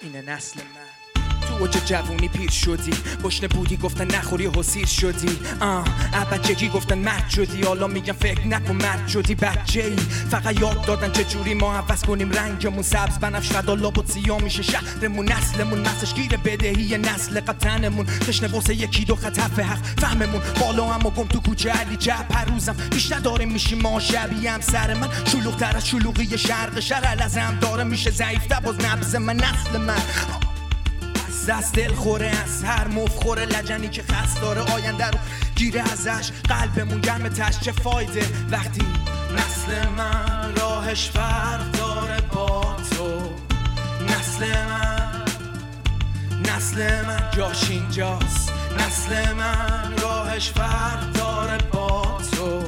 اینه نسل من تو اوج جوونی پیر شدی. گشنه بودی گفتن نخوری حسیر شدی. آه بچگی گفتن مرد شدی. حالا میگم فکر نکن مرد شدی بچه ای فقط یاد دادن چه جوری ما عوض کنیم رنگمون. سبز بنفش فدا لابد سیاه میشه شهرمون. نسلمون مسش گیر بدهی نسل قطنمون تشنه واسه یکی دو خطف حق فهممون. بالا هم گم تو کوچه علی جب پروزم. بیش نداریم میشیم ما شبیه هم سر من. شلوغ تر از شلوغی شرق شر هم داره میشه ضعیف. باز نبز من نسل من. دست دل خوره از هر مفخور لجنی که خست داره. آینده رو گیره ازش. قلبمون گرم تش. چه فایده وقتی نسل من راهش فرق داره با تو. نسل من نسل من جاش اینجاست. نسل من راهش فرق داره با تو.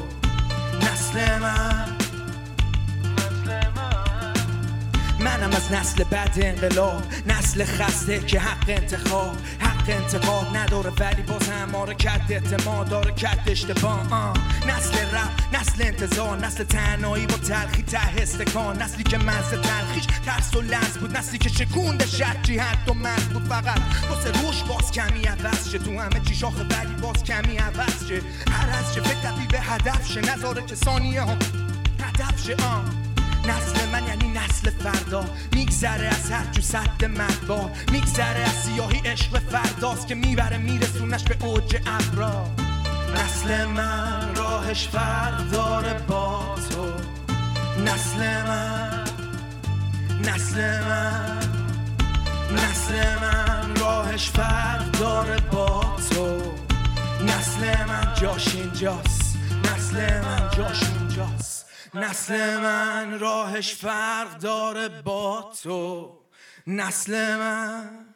نسل من منم از نسل بد انقلاب نسل خسته که حق انتخاب حق انتخاب نداره ولی باز هم ما کد اعتماد داره کد اشتباه. نسل رب نسل انتظار نسل تنهایی با تلخی ته استکان. نسلی که مزه تلخیش ترس و لنز بود نسلی که شکونده شد جهت و مرد بود فقط واسه روش باز کمی عوض شه. تو همه چی شاخه ولی باز کمی عوض شه. هر از فکر به هدف شه. نظاره که ثانیه ها هدف شه. آن نسل من یعنی میگذره از هر جو صد مرگا میگذره از سیاهی عشق فرداست که می‌بره میرسونش به اوج ابرا. نسل من راهش فرق داره با تو. نسل من نسل من نسل من راهش فرق داره با تو. نسل من جاش اینجاست نسل من جاش اینجاست. نسل من راهش فرق داره با تو. نسل من